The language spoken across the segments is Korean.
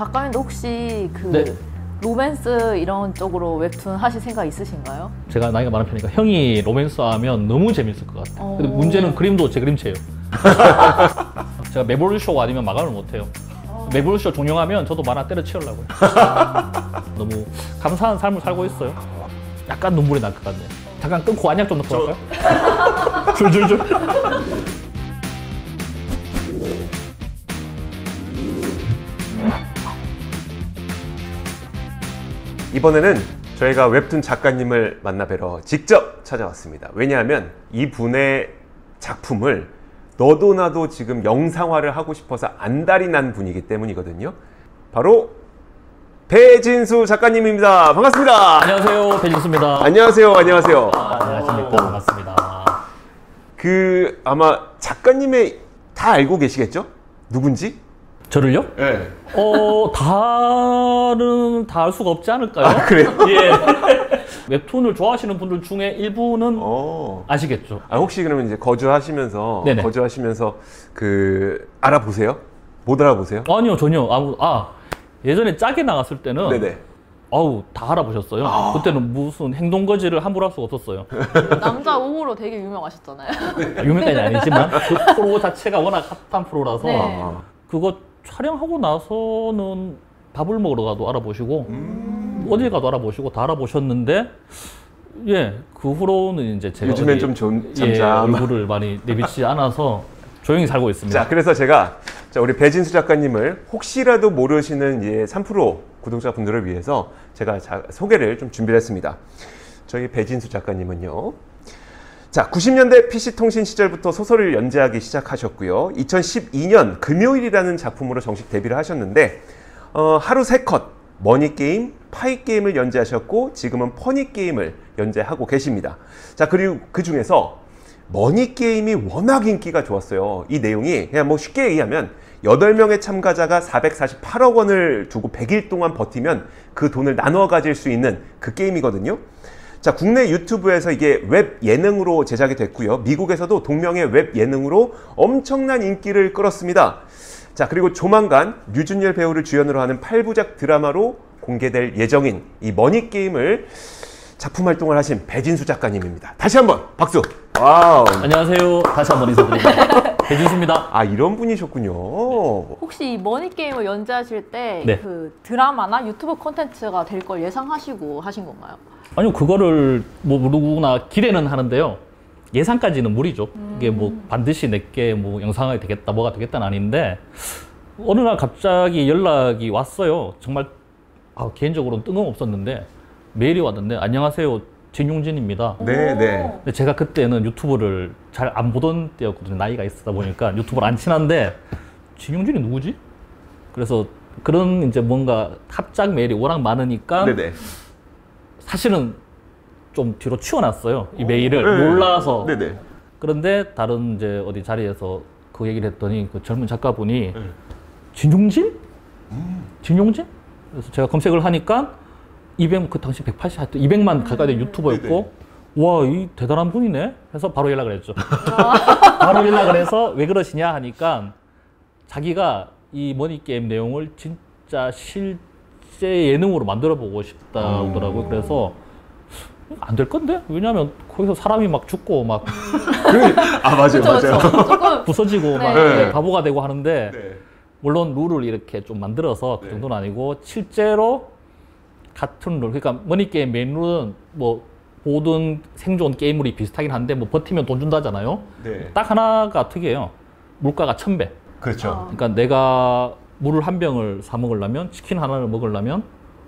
작가님도 혹시 그 네. 로맨스 이런 쪽으로 웹툰 하실 생각 있으신가요? 제가 나이가 많은 편이니까 형이 로맨스 하면 너무 재밌을 것 같아요. 어. 근데 문제는 그림도 제 그림체예요. 제가 매볼쇼 아니면 마감을 못해요. 매볼쇼 종영하면 저도 만화 때려치우려고요. 너무 감사한 삶을 살고 있어요. 약간 눈물이 날 것 같네요. 잠깐 끊고 안약 좀 넣고 갈까요? 줄줄줄. 이번에는 저희가 웹툰 작가님을 만나 뵈러 직접 찾아왔습니다. 왜냐하면 이 분의 작품을 너도 나도 지금 영상화를 하고 싶어서 안달이 난 분이기 때문이거든요. 바로 배진수 작가님입니다. 반갑습니다. 안녕하세요. 배진수입니다. 안녕하세요. 안녕하세요. 안녕하십니까. 반갑습니다. 그 아마 작가님의 다 알고 계시겠죠? 누군지? 저를요? 네. 어, 다는 다알 수가 없지 않을까요? 아, 그래요? 예. 웹툰을 좋아하시는 분들 중에 일부는 어. 아시겠죠? 아 혹시 그러면 이제 거주하시면서 네네. 거주하시면서 그 알아보세요? 못 알아보세요? 아니요, 전혀. 아무, 아, 예전에 짝에 나갔을 때는 네네. 아우, 다 알아보셨어요. 그때는 무슨 행동 거지를 함부로 할 수가 없었어요. 남자 우호로 되게 유명하셨잖아요. 유명까지 아니지만 그 프로 자체가 워낙 핫한 프로라서 네. 아. 그거 촬영하고 나서는 밥을 먹으러 가도 알아보시고 어딜 가도 알아보시고 다 알아보셨는데 예, 그 후로는 이제 제가 요즘엔 어디, 좀좀 예, 잠잠. 얼굴을 많이 내비치지 않아서 조용히 살고 있습니다. 자, 그래서 제가 자, 우리 배진수 작가님을 혹시라도 모르시는 이제 3프로 구독자 분들을 위해서 제가 자- 소개를 좀 준비를 했습니다. 저희 배진수 작가님은요. 자, 90년대 PC통신 시절부터 소설을 연재하기 시작하셨고요. 2012년 금요일이라는 작품으로 정식 데뷔를 하셨는데 어, 하루 세 컷, 머니게임, 파이게임을 연재하셨고 지금은 퍼니게임을 연재하고 계십니다. 자, 그리고 그 중에서 머니게임이 워낙 인기가 좋았어요. 이 내용이 그냥 뭐 쉽게 얘기하면 8명의 참가자가 448억 원을 두고 100일 동안 버티면 그 돈을 나눠 가질 수 있는 그 게임이거든요. 자, 국내 유튜브에서 이게 웹 예능으로 제작이 됐고요. 미국에서도 동명의 웹 예능으로 엄청난 인기를 끌었습니다. 자, 그리고 조만간 류준열 배우를 주연으로 하는 8부작 드라마로 공개될 예정인 이 머니게임을 작품 활동을 하신 배진수 작가님입니다. 다시 한번 박수! 와우! 안녕하세요. 다시 한번 인사드립니다. 배진수입니다. 아, 이런 분이셨군요. 혹시 이 머니게임을 연재하실 때 네. 그 드라마나 유튜브 콘텐츠가 될 걸 예상하시고 하신 건가요? 아니요, 그거를 뭐 누구나 기대는 하는데요. 예상까지는 무리죠. 이게 뭐 반드시 내게 뭐 영상이 되겠다, 뭐가 되겠다는 아닌데 어느 날 갑자기 연락이 왔어요. 정말 아, 개인적으로는 뜬금없었는데 메일이 왔는데 안녕하세요, 진용진입니다. 네, 네. 근데 제가 그때는 유튜브를 잘 안 보던 때였거든요. 나이가 있다 보니까 유튜브를 안 친한데 진용진이 누구지? 그래서 그런 이제 뭔가 합작 메일이 워낙 많으니까 네네. 사실은 좀 뒤로 치워놨어요. 이 메일을 네. 몰라서. 네네. 그런데 다른 이제 어디 자리에서 그 얘기를 했더니 그 젊은 작가분이 네. 진용진? 진용진? 그래서 제가 검색을 하니까 200, 그 당시 180, 하여튼 200만 가까이 된 유튜버였고 와, 이 대단한 분이네? 해서 바로 연락을 했죠. 바로 연락을 해서 왜 그러시냐 하니까 자기가 이 머니게임 내용을 진짜 실제 예능으로 만들어 보고 싶다고 하더라고요. 그래서 안 될 건데? 왜냐면 거기서 사람이 막 죽고 막 아, 맞아요, 맞아요. 조금 부서지고 막 네. 바보가 되고 하는데 네. 물론 룰을 이렇게 좀 만들어서 그 네. 정도는 아니고 실제로 같은 룰 그러니까 머니게임 메인 룰은 뭐 모든 생존 게임물이 비슷하긴 한데 뭐 버티면 돈 준다잖아요 네. 딱 하나가 특이해요 물가가 천배 그렇죠. 그러니까 내가 물을 한 병을 사 먹으려면 치킨 하나를 먹으려면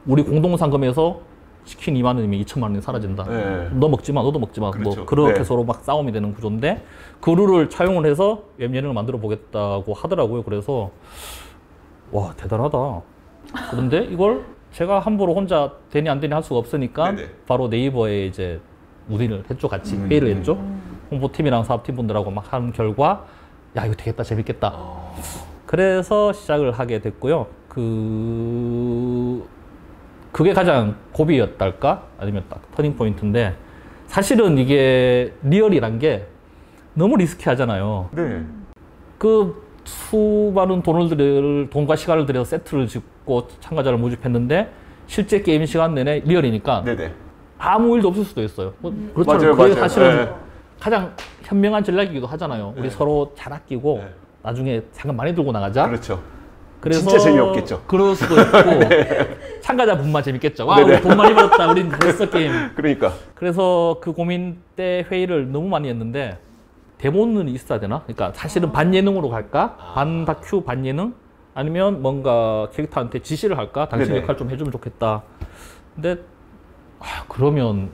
우리 공동 상금에서 치킨 2만 원이면 2천만 원이 사라진다. 네. 너 먹지 마, 너도 먹지 마. 그렇죠. 뭐 그렇게 네. 서로 막 싸움이 되는 구조인데 그 룰을 차용을 해서 웹 예능을 만들어 보겠다고 하더라고요. 그래서 와 대단하다. 그런데 이걸 제가 함부로 혼자 되니 안 되니 할 수가 없으니까 네네. 바로 네이버에 이제 문의를 했죠. 같이 음. 회의를 했죠. 홍보팀이랑 사업팀 분들하고 막 한 결과 야 이거 되겠다 재밌겠다. 그래서 시작을 하게 됐고요. 그 그게 가장 고비였달까 아니면 딱 터닝 포인트인데 사실은 이게 리얼이란 게 너무 risky하잖아요. 네. 그 수많은 돈을 들 돈과 시간을 들여서 세트를 짓고 참가자를 모집했는데 실제 게임 시간 내내 리얼이니까 네네. 아무 일도 없을 수도 있어요. 뭐 그렇죠. 맞아요, 그게 맞아요. 사실은 네. 가장 현명한 전략이기도 하잖아요. 우리 네. 서로 잘 아끼고 네. 나중에 상금 많이 들고 나가자. 그렇죠. 그래서 진짜 재미없겠죠. 그럴 수도 있고 참가자분만 재밌겠죠. 와, 네네. 우리 돈 많이 벌었다. 우린 잘했어 게임. 그러니까. 그래서 그 고민 때 회의를 너무 많이 했는데 대본은 있어야 되나? 그러니까 사실은 반 예능으로 갈까? 반 다큐, 반 예능? 아니면 뭔가 캐릭터한테 지시를 할까? 당신 네네. 역할 좀 해주면 좋겠다. 근데 아, 그러면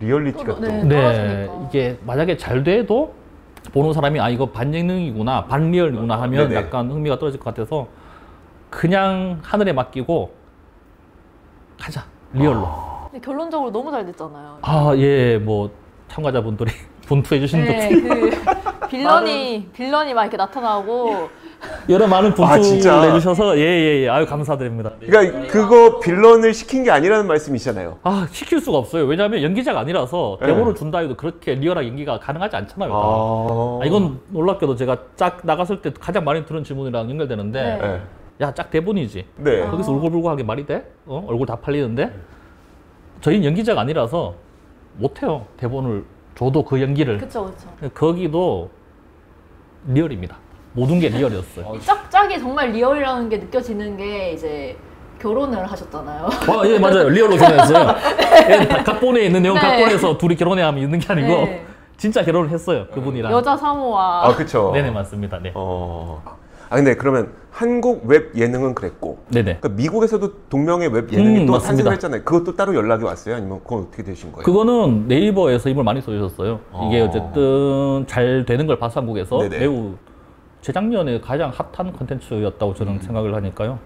리얼리티가 또, 또. 네. 네. 이게 만약에 잘 돼도 보는 사람이 아 이거 반 예능이구나, 반 리얼이구나 하면 네네. 약간 흥미가 떨어질 것 같아서 그냥 하늘에 맡기고 가자 리얼로. 근데 결론적으로 너무 잘 됐잖아요. 아, 예, 뭐, 참가자분들이 분투해 주신 덕 네, 그 빌런이 빌런이 막 이렇게 나타나고 여러 많은 분투를 아, 진짜? 해주셔서, 예, 예, 예. 아유, 감사드립니다. 그러니까 그거 빌런을 시킨 게 아니라는 말씀이시잖아요. 아, 시킬 수가 없어요. 왜냐하면 연기자가 아니라서 네. 대본을 준다 해도 그렇게 리얼하게 연기가 가능하지 않잖아요. 다. 아, 아, 이건 놀랍게도 제가 짝 나갔을 때 가장 많이 들은 질문이랑 연결되는데, 네. 네. 야, 짝 대본이지. 네. 거기서 울고불고하게 말이 돼? 어? 얼굴 다 팔리는데? 저희는 연기자가 아니라서 못해요. 대본을 줘도 그 연기를. 그쵸 그쵸. 거기도 리얼입니다. 모든 게 리얼이었어요. 이 짝짝이 정말 리얼이라는 게 느껴지는 게 이제 결혼을 하셨잖아요. 아, 예, 맞아요. 리얼로 결혼했어요. 예, 다 각본에 있는 내용 네. 각본에서 둘이 결혼해 하면 있는 게 아니고 네. 진짜 결혼을 했어요. 그분이랑. 여자 사모와 아, 그쵸. 네네, 맞습니다. 네. 어. 아, 근데 그러면 한국 웹 예능은 그랬고, 네네. 그러니까 미국에서도 동명의 웹 예능이 음, 또 맞습니다. 탄생을 했잖아요. 그것도 따로 연락이 왔어요? 아니면 그건 어떻게 되신 거예요? 그거는 네이버에서 힘을 많이 써주셨어요. 이게 어. 어쨌든 잘 되는 걸 봐서 한국에서 네네. 매우 재작년에 가장 핫한 컨텐츠였다고 저는 생각을 하니까요.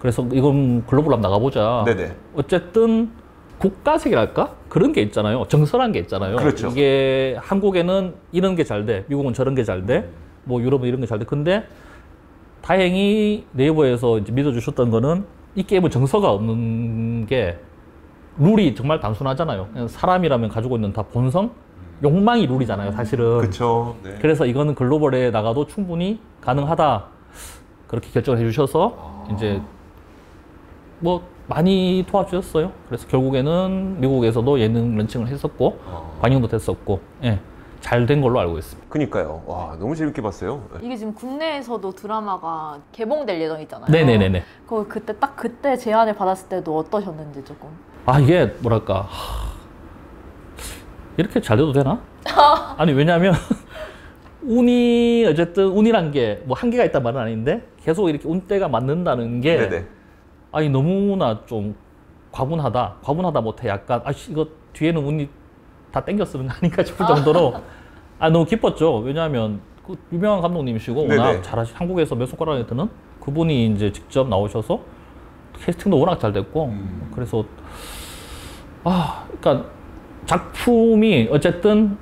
그래서 이건 글로벌 한번 나가보자. 네네. 어쨌든 국가색이랄까 그런 게 있잖아요. 정설한 게 있잖아요. 그렇죠. 이게 한국에는 이런 게 잘 돼, 미국은 저런 게 잘 돼, 뭐 유럽은 이런 게 잘 돼. 근데 다행히 네이버에서 이제 믿어주셨던 거는 이 게임은 정서가 없는 게 룰이 정말 단순하잖아요. 사람이라면 가지고 있는 다 본성, 욕망이 룰이잖아요. 사실은. 그쵸. 네. 그래서 이거는 글로벌에 나가도 충분히 가능하다 그렇게 결정을 해주셔서 이제 뭐 많이 도와주셨어요. 그래서 결국에는 미국에서도 예능 런칭을 했었고 어. 반영도 됐었고 예, 잘 된 걸로 알고 있습니다. 그니까요. 와, 너무 재밌게 봤어요. 네. 이게 지금 국내에서도 드라마가 개봉될 예정이잖아요. 네네네네. 그 그때 딱 그때 제안을 받았을 때도 어떠셨는지 조금. 아 이게 뭐랄까 하, 이렇게 잘 돼도 되나? 아니 왜냐하면 운이 어쨌든 운이란 게 뭐 한계가 있단 말은 아닌데 계속 이렇게 운때가 맞는다는 게 네네. 아니 너무나 좀 과분하다. 과분하다 못해 약간 아씨 이거 뒤에는 운이 다 땡겨 쓰는 거 아닌가 싶을 정도로 아 너무 기뻤죠. 왜냐하면 그 유명한 감독님이시고 워낙. 잘하시 한국에서 몇 손가락에 드는 그분이 이제 직접 나오셔서 캐스팅도 워낙 잘 됐고 음. 그래서 아 그러니까 작품이 어쨌든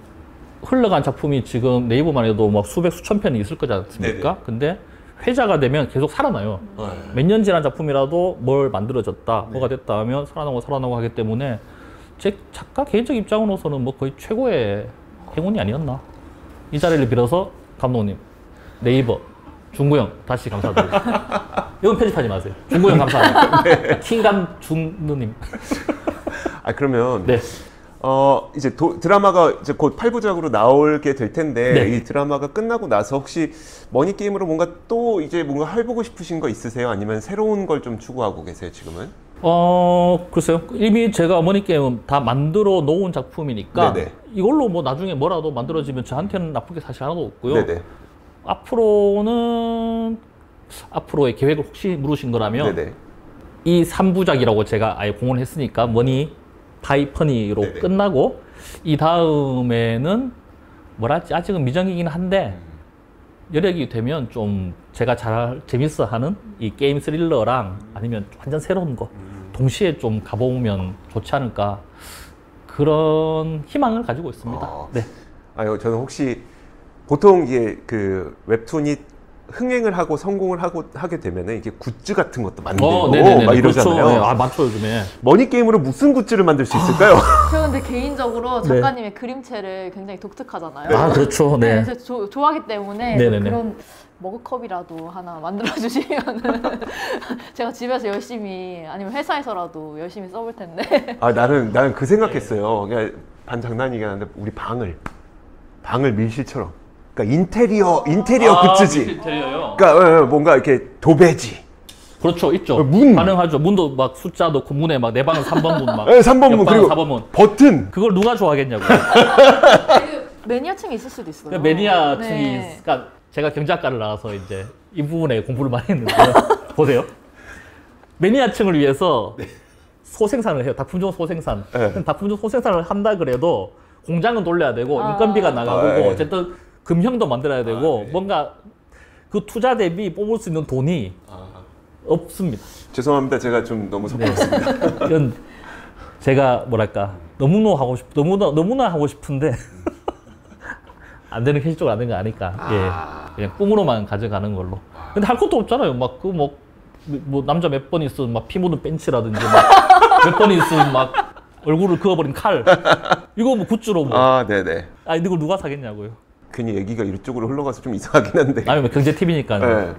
흘러간 작품이 지금 네이버만 해도 막 수백 수천 편이 있을 거지 않습니까? 네네. 근데 회자가 되면 계속 살아나요. 네. 몇년 지난 작품이라도 뭘 만들어졌다, 뭐가 됐다 하면 살아나고 살아나고 하기 때문에 제 작가 개인적 입장으로서는 뭐 거의 최고의 행운이 아니었나. 이 자리를 빌어서 감독님, 네이버, 중구형 다시 감사드립니다. 이건 편집하지 마세요. 중구형 감사합니다. 킹감 중누님. 아, 그러면 네. 어, 이제 도- 드라마가 이제 곧 8부작으로 나오게 될 텐데 네. 이 드라마가 끝나고 나서 혹시 머니 게임으로 뭔가 또 이제 뭔가 해보고 싶으신 거 있으세요? 아니면 새로운 걸 좀 추구하고 계세요, 지금은? 어, 글쎄요. 이미 제가 어머니 게임은 다 만들어 놓은 작품이니까 네네. 이걸로 뭐 나중에 뭐라도 만들어지면 저한테는 나쁜 게 사실 하나도 없고요. 네네. 앞으로는 앞으로의 계획을 혹시 물으신 거라면 네네. 이 3부작이라고 제가 아예 공언을 했으니까 머니 파이 퍼니로 네네. 끝나고 이 다음에는 뭐 할지 아직은 미정이긴 한데 여력이 되면 좀 제가 잘 재밌어 하는 이 게임 스릴러랑 아니면 완전 새로운 거 동시에 좀 가보면 좋지 않을까 그런 희망을 가지고 있습니다. 아. 네. 아유, 저는 혹시 보통 이게 그 웹툰이 흥행을 하고 성공을 하고 하게 되면은 이게 굿즈 같은 것도 만들고 어. 막 이러잖아요. 그렇죠. 네, 아, 많죠, 요즘에. 머니 게임으로 무슨 굿즈를 만들 수 있을까요? 저 근데 개인적으로 작가님의 그림체를 굉장히 독특하잖아요. 아, 그렇죠. 네, 네. 그래서 조- 좋아하기 때문에 네네네. 그런 머그컵이라도 하나 만들어 주시면 제가 집에서 열심히 아니면 회사에서라도 열심히 써볼 텐데 아 나는 나는 그 생각했어요. 그냥 반 장난이긴 한데 우리 방을 방을 밀실처럼. 그러니까 인테리어 인테리어 아, 굿즈지. 인테리어요? 그러니까 어, 어, 뭔가 이렇게 도배지. 그렇죠, 있죠. 문. 가능하죠. 문도 막 숫자 넣고 문에 막 내 방은 3번 문 막. 네, 3번 문 그리고 4번 문. 버튼. 그걸 누가 좋아하겠냐고. 매니아층이 있을 수도 있어요. 그러니까 매니아층이 네. 그러니까 제가 경제학과를 나와서 이제 이 부분에 공부를 많이 했는데 보세요. 매니아층을 위해서 소생산을 해요. 작품종 소생산. 네. 작품종 소생산을 한다 그래도 공장은 돌려야 되고 아. 인건비가 나가고 아, 네. 어쨌든 금형도 만들어야 되고 네. 뭔가 그 투자 대비 뽑을 수 있는 돈이 없습니다. 죄송합니다. 제가 좀 너무 네. 섭섭습니다. 이건 제가 뭐랄까 너무나 하고 싶 너무나 너무나 하고 싶은데 안 되는 현실적으로 안 되는 거 아니까 예 그냥 꿈으로만 가져가는 걸로 근데 할 것도 없잖아요 막 그 뭐 뭐 남자 몇 번 있으면 막 피 묻은 벤치라든지 막 몇번 있으면 막 얼굴을 그어버린 칼 이거 뭐 굿즈로 뭐 아, 네네. 아니 이걸 누가 사겠냐고요 괜히 얘기가 이쪽으로 흘러가서 좀 이상하긴 한데. 아니면 경제 TV니까 네.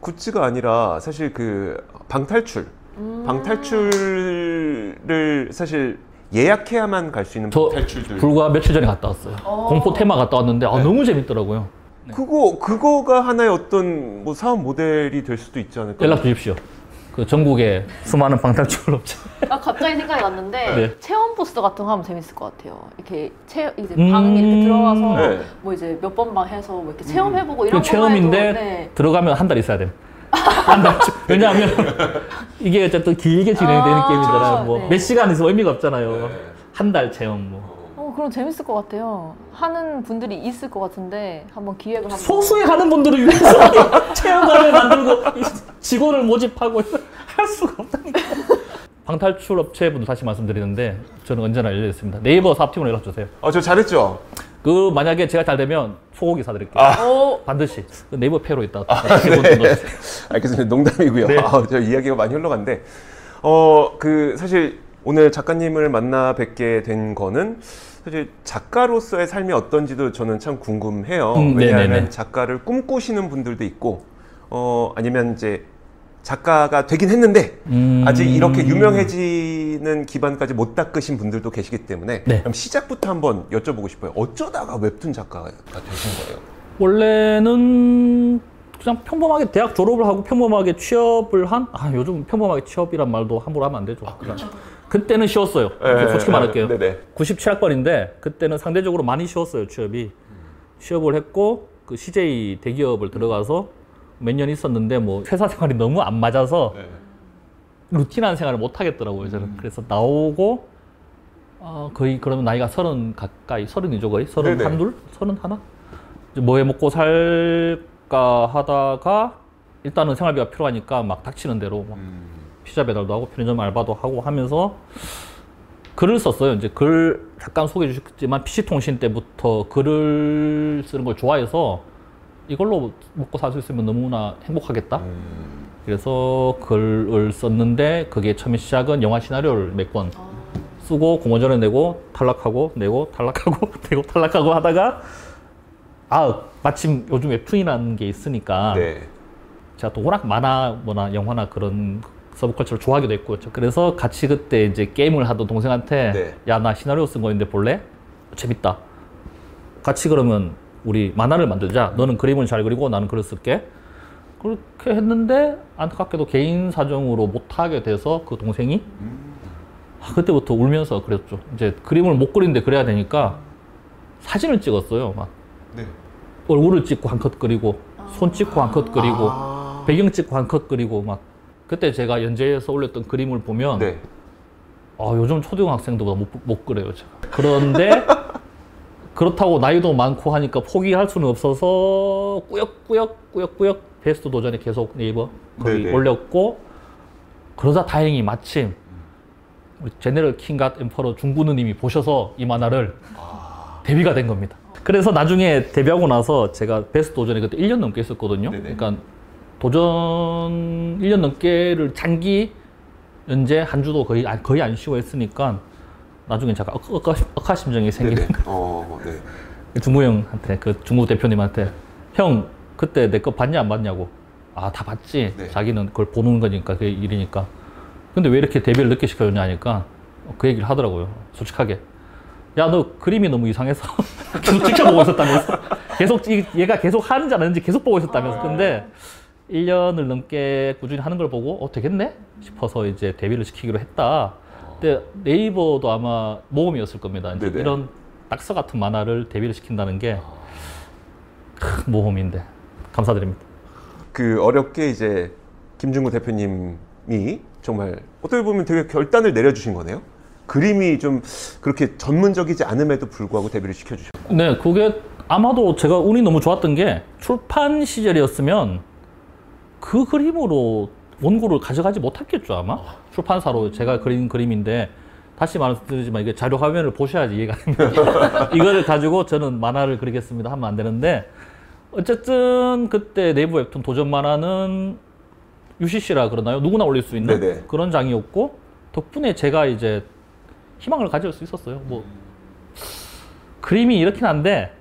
굿즈가 아니라 사실 그 방탈출, 음. 방탈출을 사실 예약해야만 갈 수 있는 저 방탈출들. 불과 며칠 전에 갔다 왔어요 어. 공포 테마 갔다 왔는데 아, 네. 너무 재밌더라고요 그거 그거가 하나의 어떤 뭐 사업 모델이 될 수도 있지 않을까? 연락 주십시오 그 전국의 수많은 방탈출 업체 아 갑자기 생각이 났는데 네. 체험 부스 같은 거 하면 재밌을 것 같아요. 이렇게 체 이제 음. 방 이렇게 들어가서 네. 뭐 이제 몇 번 방 해서 뭐 이렇게 체험해보고 그 이런 거 체험인데 해도 네. 들어가면 한 달 있어야 돼. 한 달. 왜냐하면 이게 어쨌든 길게 진행되는 아, 게임이잖아요. 뭐 네. 몇 시간 있으면 의미가 없잖아요. 한 달 체험 뭐. 어 그럼 재밌을 것 같아요. 하는 분들이 있을 것 같은데 한번 기획을 한번. 소수의 하는 분들을 위해서 체험관을 만들고 이 직원을 모집하고 할 수가 없다니까. 방탈출 업체분들 다시 말씀드리는데 저는 언제나 열려 있습니다. 네이버 사업팀으로 연락 주세요. 어, 저 잘했죠. 그 만약에 제가 잘 되면 소고기 사드릴게요. 오 반드시 그 네이버 페로 있다. 네. 알겠습니다. 농담이고요. 네. 아, 저 이야기가 많이 흘러갔는데, 어, 그 사실 오늘 작가님을 만나 뵙게 된 거는 사실 작가로서의 삶이 어떤지도 저는 참 궁금해요. 음, 왜냐하면 네네네. 작가를 꿈꾸시는 분들도 있고, 어, 아니면 이제 작가가 되긴 했는데 음. 아직 이렇게 유명해지는 기반까지 못 닦으신 분들도 계시기 때문에 네. 그럼 시작부터 한번 여쭤보고 싶어요. 어쩌다가 웹툰 작가가 되신 거예요? 원래는 그냥 평범하게 대학 졸업을 하고 평범하게 취업을 한, 아, 요즘 평범하게 취업이란 말도 함부로 하면 안 되죠. 그 때는 쉬웠어요. 네, 솔직히 말할게요. 네 네. 97학번인데 그때는 상대적으로 많이 쉬웠어요, 취업이. 취업을 했고 그 CJ 대기업을 들어가서 몇 년 있었는데 뭐 회사 생활이 너무 안 맞아서 네. 루틴한 생활을 못 하겠더라고요, 저는. 그래서 나오고 어, 거의 그러면 나이가 서른 가까이, 서른이죠, 거의? 서른. 한둘? 서른 하나? 이제 뭐해 먹고 살까 하다가 일단은 생활비가 필요하니까 막 닥치는 대로 막 음. 피자 배달도 하고 편의점 알바도 하고 하면서 글을 썼어요. 이제 글 잠깐 소개해 주셨지만 PC통신 때부터 글을 쓰는 걸 좋아해서 이걸로 먹고 살 수 있으면 너무나 행복하겠다. 음. 그래서 글을 썼는데 그게 처음에 시작은 영화 시나리오를 몇권 쓰고 공모전에 내고 탈락하고 내고 탈락하고 내고 탈락하고 하다가 아 마침 요즘 웹툰이라는 게 있으니까 네. 제가 또 워낙 만화 뭐나 영화나 그런 서브컬처를 좋아하기도 했고 그래서 같이 그때 이제 게임을 하던 동생한테 네. 야나 시나리오 쓴거 있는데 볼래? 재밌다 같이 그러면 우리 만화를 만들자 너는 그림을 잘 그리고 나는 글을 쓸게 그렇게 했는데 안타깝게도 개인 사정으로 못하게 돼서 그 동생이 아, 그때부터 울면서 그랬죠 이제 그림을 못 그리는데 그래야 되니까 사진을 찍었어요 막 네. 얼굴을 찍고 한 컷 그리고 손 찍고 한 컷 그리고 아. 배경 찍고 한 컷 그리고 막 그때 제가 연재해서 올렸던 그림을 보면 네. 아, 요즘 초등학생도보다 못, 못 그래요 제가. 그런데 그렇다고 나이도 많고 하니까 포기할 수는 없어서 꾸역꾸역 꾸역꾸역 베스트 도전에 계속 네이버 거기 네네. 올렸고 그러다 다행히 마침 제네럴 킹갓 엠퍼러 중구누님이 보셔서 이 만화를 데뷔가 된 겁니다. 그래서 나중에 데뷔하고 나서 제가 베스트 도전에 그때 1년 넘게 했었거든요. 네네. 그러니까 도전 1년 넘게를 장기 연재 한 주도 거의 안- 거의 안 쉬고 했으니까 나중에 제가 억- 억하, 억하 심정이 생기는. 어, 네. 중국 형한테 그 중국 대표님한테 형 그때 내 거 봤냐 안 봤냐고 아 다 봤지. 네. 자기는 그걸 보는 거니까 그게 일이니까. 근데 왜 이렇게 데뷔를 늦게 시켜줬냐 하니까 그 얘기를 하더라고요 솔직하게 야 너 그림이 너무 이상해서 계속 지켜보고 있었다면서? 계속 이- 얘가 계속 하는지 안 하는지 계속 보고 있었다면서. 근데 1년을 넘게 꾸준히 하는 걸 보고 어 되겠네 싶어서 이제 데뷔를 시키기로 했다 근데 네이버도 아마 모험이었을 겁니다 이제 네네. 이런 낙서 같은 만화를 데뷔를 시킨다는 게 큰 모험인데 감사드립니다. 그 어렵게 이제 김중구 대표님이 정말 어떻게 보면 되게 결단을 내려주신 거네요. 그림이 좀 그렇게 전문적이지 않음에도 불구하고 데뷔를 시켜주셨고. 네, 그게 아마도 제가 운이 너무 좋았던 게 출판 시절이었으면 그 그림으로 원고를 가져가지 못했겠죠 아마 출판사로 제가 그린 그림인데 다시 말씀드리지만 이게 자료 화면을 보셔야지 이해가 됩니다. 이거를 가지고 저는 만화를 그리겠습니다 하면 안 되는데 어쨌든 그때 내부 웹툰 도전 만화는 UCC라 그러나요? 누구나 올릴 수 있는 네네. 그런 장이었고 덕분에 제가 이제 희망을 가질 수 있었어요. 뭐 그림이 이렇긴 한데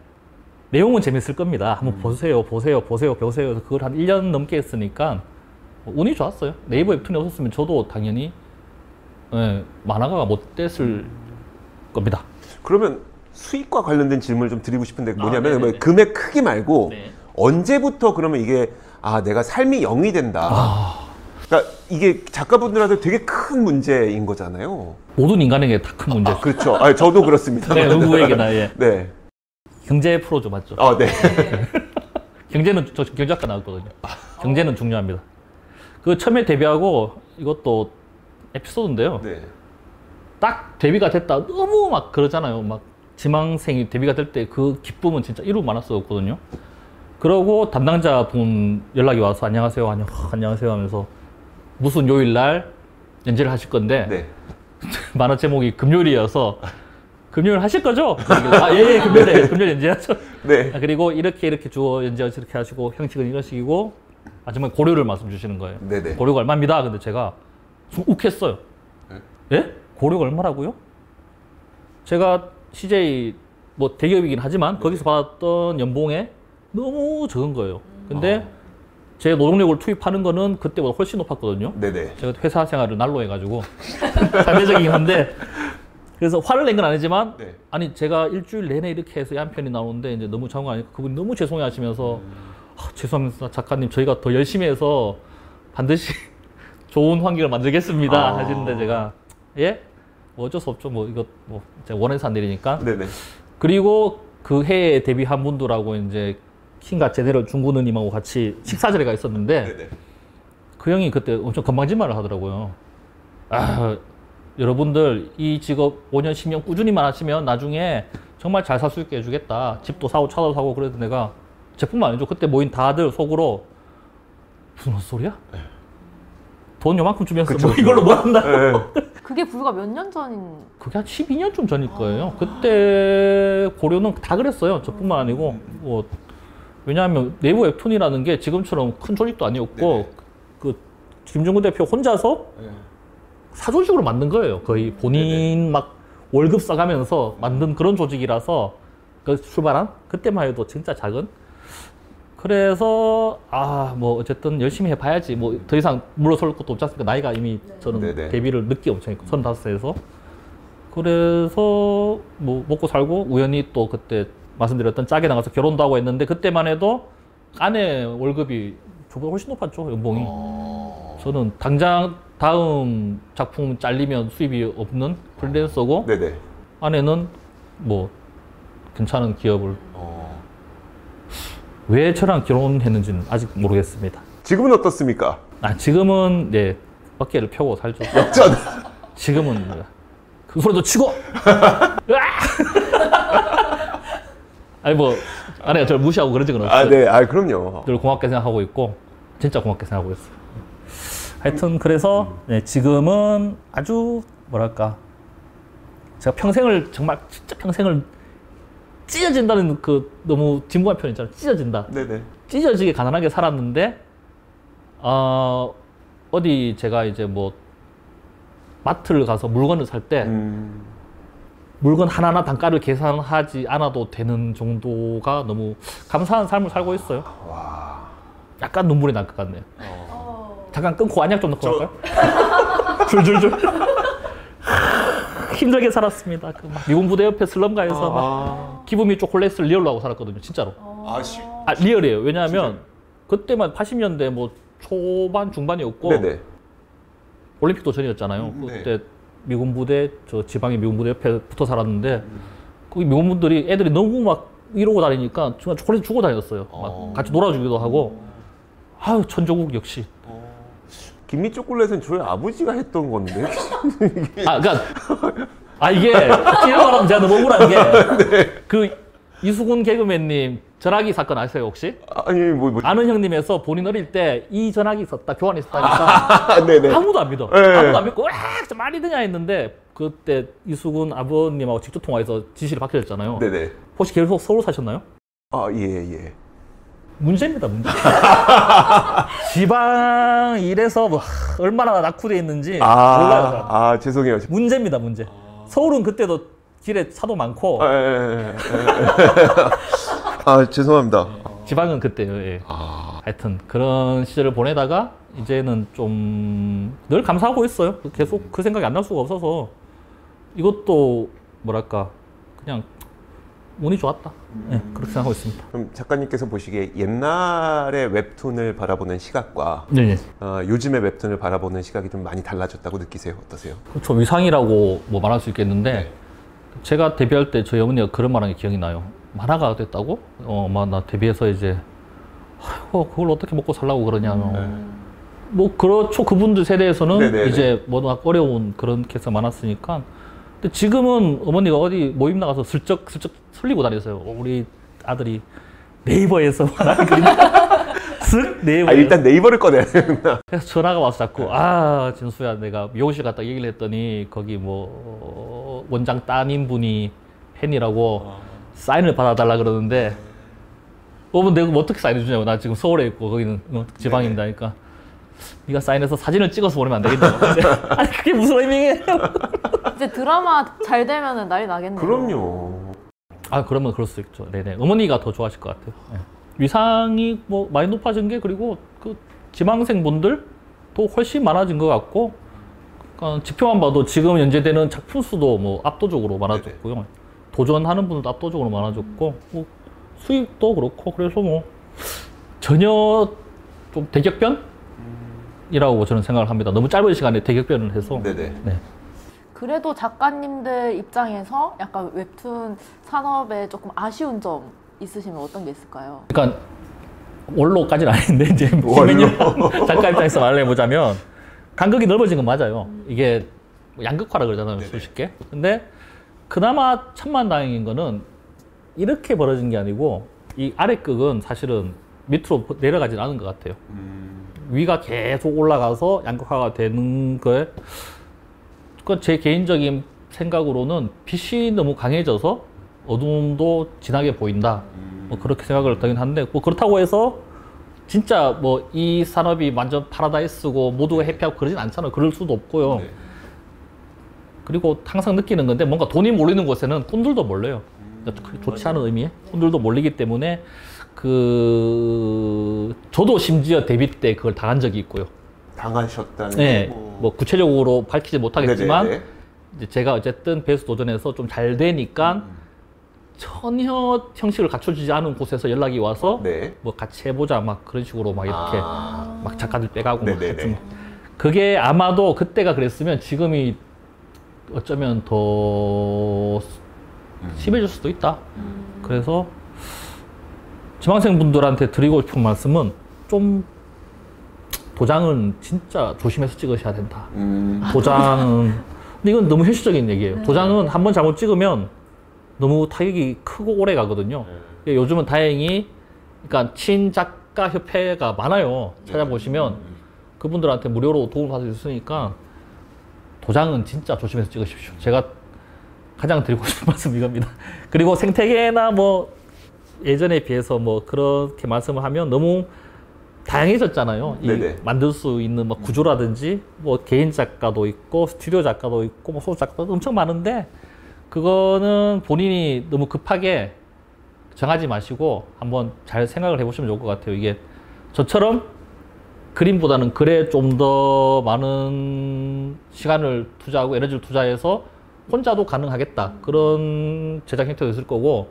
내용은 재밌을 겁니다. 한번 보세요, 보세요, 보세요, 보세요. 그래서 그걸 한 1년 넘게 했으니까 운이 좋았어요. 네이버 웹툰이 없었으면 저도 당연히 예, 만화가가 못 됐을 겁니다. 그러면 수익과 관련된 질문을 좀 드리고 싶은데 뭐냐면 네네네. 뭐 금액 크기 말고 네. 언제부터 그러면 이게 아 내가 삶이 영이 된다. 그러니까 이게 작가분들한테 되게 큰 문제인 거잖아요. 모든 인간에게 다 큰 문제죠. 그렇죠. 아, 저도 그렇습니다. 네, 누구에게나 예. 네. 경제 프로죠, 맞죠? 아, 네. 경제는 저 경제학과 나왔거든요. 경제는 중요합니다. 그 처음에 데뷔하고 이것도 에피소드인데요. 네. 딱 데뷔가 됐다 너무 막 그러잖아요. 막 지망생이 데뷔가 될 때 그 기쁨은 진짜 이루 많았었거든요. 그러고 담당자 분 연락이 와서 안녕하세요, 안녕, 안녕하세요 하면서 무슨 요일 날 연재를 하실 건데 네. 만화 제목이 금요일이어서 금요일 하실 거죠? 아, 예, 예, 금요일에 금요일 연재하죠. 네. 아, 그리고 이렇게 이렇게 주어 연재 이렇게 하시고 형식은 이런 식이고 마지막에 고려를 말씀 주시는 거예요. 네네. 고려가 얼마입니다. 근데 제가 좀 욱했어요. 예? 고려가 얼마라고요? 제가 CJ 뭐 대기업이긴 하지만 거기서 받았던 연봉에 너무 적은 거예요. 근데 제 노동력을 투입하는 거는 그때보다 훨씬 높았거든요. 네네. 제가 회사 생활을 날로 해가지고 상대적이긴 한데 그래서 화를 낸 건 아니지만 네. 아니 제가 일주일 내내 이렇게 해서 한 편이 나오는데 이제 너무 거 아니까 그분이 너무 죄송해하시면서 아, 죄송합니다 작가님 저희가 더 열심히 해서 반드시 좋은 환경을 만들겠습니다 아. 하시는데 제가 예? 뭐 어쩔 수 없죠 뭐 이거 뭐 제가 원해서 한 일이니까 네네. 그리고 그 해에 데뷔한 분들하고 이제 킹과 제대로 중구 누님하고 같이 식사 자리가 있었는데 네네. 그 형이 그때 엄청 건방진 말을 하더라고요. 아, 여러분들 이 직업 5년, 10년 꾸준히만 하시면 나중에 정말 잘 살 수 있게 해주겠다. 집도 사고 차도 사고 그래도 내가 제뿐만 아니죠. 그때 모인 다들 속으로 무슨 헛소리야? 돈 요만큼 주면서 그쵸, 뭐. 이걸로 뭐 한다? 네. 그게 불과 몇 년 전인 그게 한 12년쯤 전일 거예요. 그때 고려는 다 그랬어요. 저뿐만 아니고 뭐 왜냐하면 내부 웹툰이라는 게 지금처럼 큰 조직도 아니었고 네네. 그 김종근 대표 혼자서 사조직으로 만든 거예요. 거의 본인 막 월급 써가면서 만든 그런 조직이라서 그 출발한 그때만 해도 진짜 작은. 그래서 아 뭐 어쨌든 열심히 해봐야지 뭐 더 이상 물러설 것도 없지 않습니까? 나이가 이미 저는 네네. 데뷔를 늦게 엄청 했고 35세에서 그래서 뭐 먹고 살고 우연히 또 그때 말씀드렸던 짝에 나가서 결혼도 하고 했는데 그때만 해도 아내 월급이 저보다 훨씬 높았죠 연봉이. 어. 저는 당장 다음 작품 잘리면 수입이 없는 프리랜서고 네네. 아내는 뭐 괜찮은 기업을 어. 왜 저랑 결혼했는지는 아직 모르겠습니다. 지금은 어떻습니까? 아 지금은 네 어깨를 펴고 살죠. 역전. 지금은 뭐야. 그 소리도 치고! 아니 뭐 아내가 저를 무시하고 그런 적은 없어요. 아, 네. 아, 그럼요. 늘 고맙게 생각하고 있고 진짜 고맙게 생각하고 있어요. 하여튼 그래서 네, 지금은 아주 뭐랄까 제가 평생을 정말 진짜 평생을 찢어진다는 그 너무 진부한 표현 있잖아요. 찢어진다. 네네. 찢어지게 가난하게 살았는데 어, 어디 제가 이제 뭐 마트를 가서 물건을 살때 음, 물건 하나하나 단가를 계산하지 않아도 되는 정도가 너무 감사한 삶을 살고 있어요. 와. 약간 눈물이 날 것 같네요. 어. 잠깐 끊고 안약 좀 넣고 저- 갈까요? 줄줄줄. 힘들게 살았습니다. 그 막 미군 부대 옆에 슬럼가에서 막 아, give me chocolate을 리얼로 하고 살았거든요. 진짜로. 아, 시... 아 리얼이에요. 왜냐하면 진짜요? 그때만 80년대 뭐 초반 중반이었고 네네. 올림픽도 전이었잖아요. 음, 네. 그때 미군 부대 저 지방의 미군 부대 옆에 붙어 살았는데 거기 미군 분들이 애들이 너무 막 이러고 다니니까 정말 초콜릿 주고 다녔어요. 어. 막 같이 놀아주기도 하고 아유 천조국 역시. 김미 초콜릿은 저희 아버지가 했던 건데. 아 그러니까 아 이게 이런 말하면 제가 너무 억울한 게그 이수근 개그맨님 전화기 사건 아세요 혹시? 아니 뭐 뭐. 아는 형님에서 본인 어릴 때 이 전화기 있었다 교환이 있었다니까 아, 네네. 아무도 안 믿어. 네. 아무도 안 믿고 와 진짜 말이 되냐 했는데 그때 이수근 아버님하고 직접 통화해서 지시를 받겨졌잖아요. 네네. 혹시 계속 서울 사셨나요? 아예 예. 문제입니다 문제. 지방 일에서 뭐 하, 얼마나 낙후돼 있는지 아, 몰라요. 다. 아 죄송해요. 문제입니다 문제. 서울은 그때도 길에 차도 많고 아, 예, 예, 예, 예. 아 죄송합니다. 지방은 그때요. 예. 아, 하여튼 그런 시절을 보내다가 이제는 좀 늘 감사하고 있어요. 계속 그 생각이 안 날 수가 없어서 이것도 뭐랄까 그냥 운이 좋았다. 예, 그렇게 생각하고 있습니다. 그럼 작가님께서 보시기에 옛날의 웹툰을 바라보는 시각과 네. 어, 요즘의 웹툰을 바라보는 시각이 좀 많이 달라졌다고 느끼세요? 어떠세요? 그렇죠. 위상이라고 뭐 말할 수 있겠는데 네. 제가 데뷔할 때 저희 어머니가 그런 말한 게 기억이 나요. 만화가 됐다고? 어, 막나 데뷔해서 이제 아이고 그걸 어떻게 먹고 살라고 그러냐면 뭐 그렇죠. 그분들 세대에서는 네네네. 이제 워낙 어려운 그런 케이스가 많았으니까. 근데 지금은 어머니가 어디 모임 나가서 슬쩍 슬쩍 설리고. 어, 우리 아들이 네이버에서. 슥 네이버. 아 일단 네이버를 꺼내야 되는구나. 그래서 전화가 와서 자꾸 아 진수야 내가 미용실 갔다 얘기를 했더니 거기 뭐 어, 원장 따님 분이 팬이라고 사인을 받아달라 그러는데 어머 내가 뭐 어떻게 사인해 주냐고 나 지금 서울에 있고 거기는 어, 지방입니다 하니까 네가 사인해서 사진을 찍어서 보내면 안 되겠냐고 아니 그게 무슨 의미예요 이제 드라마 잘 되면은 난리 나겠네요. 그럼요. 아 그러면 그럴 수 있죠 네네 어머니가 더 좋아하실 것 같아요 예. 위상이 뭐 많이 높아진 게 그리고 그 지망생 분들도 훨씬 많아진 것 같고 그러니까 지표만 봐도 지금 연재되는 작품 수도 뭐 압도적으로 많아졌고요 도전하는 분들도 압도적으로 많아졌고 뭐 수익도 그렇고 그래서 뭐 전혀 좀 대격변 이라고 저는 생각을 합니다 너무 짧은 시간에 대격변을 해서 네네. 네. 그래도 작가님들 입장에서 약간 웹툰 산업에 조금 아쉬운 점 있으시면 어떤 게 있을까요? 그러니까 원로까지는 아닌데 이제 원로. 작가 입장에서 말을 해보자면 간극이 넓어진 건 맞아요. 이게 뭐 양극화라 그러잖아요, 네네. 수십 개. 근데 그나마 천만다행인 거는 이렇게 벌어진 게 아니고 이 아래 극은 사실은 밑으로 내려가진 않은 것 같아요. 음, 위가 계속 올라가서 양극화가 되는 거에 그건 제 개인적인 생각으로는 빛이 너무 강해져서 어둠도 진하게 보인다. 뭐 그렇게 생각을 하긴 한데 뭐 그렇다고 해서 진짜 뭐 이 산업이 완전 파라다이스고 모두가 해피하고 그러진 않잖아요. 그럴 수도 없고요. 네. 그리고 항상 느끼는 건데 뭔가 돈이 몰리는 곳에는 꾼들도 몰려요. 그러니까 그 좋지 않은 의미에 꾼들도 몰리기 때문에 그 저도 심지어 데뷔 때 그걸 당한 적이 있고요. 당하셨다는 네, 게 뭐. 뭐 구체적으로 밝히지 못하겠지만 네네네. 이제 제가 어쨌든 배수 도전에서 좀 잘 되니까 음. 전혀 형식을 갖춰주지 않은 곳에서 연락이 와서 네. 뭐 같이 해보자 막 그런 식으로 막 이렇게 아. 막 작가들 빼가고 막 네네네. 하여튼 그게 아마도 그때가 그랬으면 지금이 어쩌면 더 심해질 수도 있다. 그래서 지망생 분들한테 드리고 싶은 말씀은 좀 도장은 진짜 조심해서 찍으셔야 된다. 음, 도장은 근데 이건 너무 현실적인 얘기예요. 도장은 한 번 잘못 찍으면 너무 타격이 크고 오래 가거든요. 근데 요즘은 다행히 그러니까 친작가 협회가 많아요. 찾아보시면 그분들한테 무료로 도움을 받을 수 있으니까 도장은 진짜 조심해서 찍으십시오. 제가 가장 드리고 싶은 말씀 이겁니다. 그리고 생태계나 뭐 예전에 비해서 뭐 그렇게 말씀을 하면 너무 다양해졌잖아요. 이 네네. 만들 수 있는 뭐 구조라든지 뭐 개인 작가도 있고 스튜디오 작가도 있고 뭐 소속 작가도 엄청 많은데 그거는 본인이 너무 급하게 정하지 마시고 한번 잘 생각을 해보시면 좋을 것 같아요. 이게 저처럼 그림보다는 글에 좀 더 많은 시간을 투자하고 에너지를 투자해서 혼자도 가능하겠다. 그런 제작 형태도 있을 거고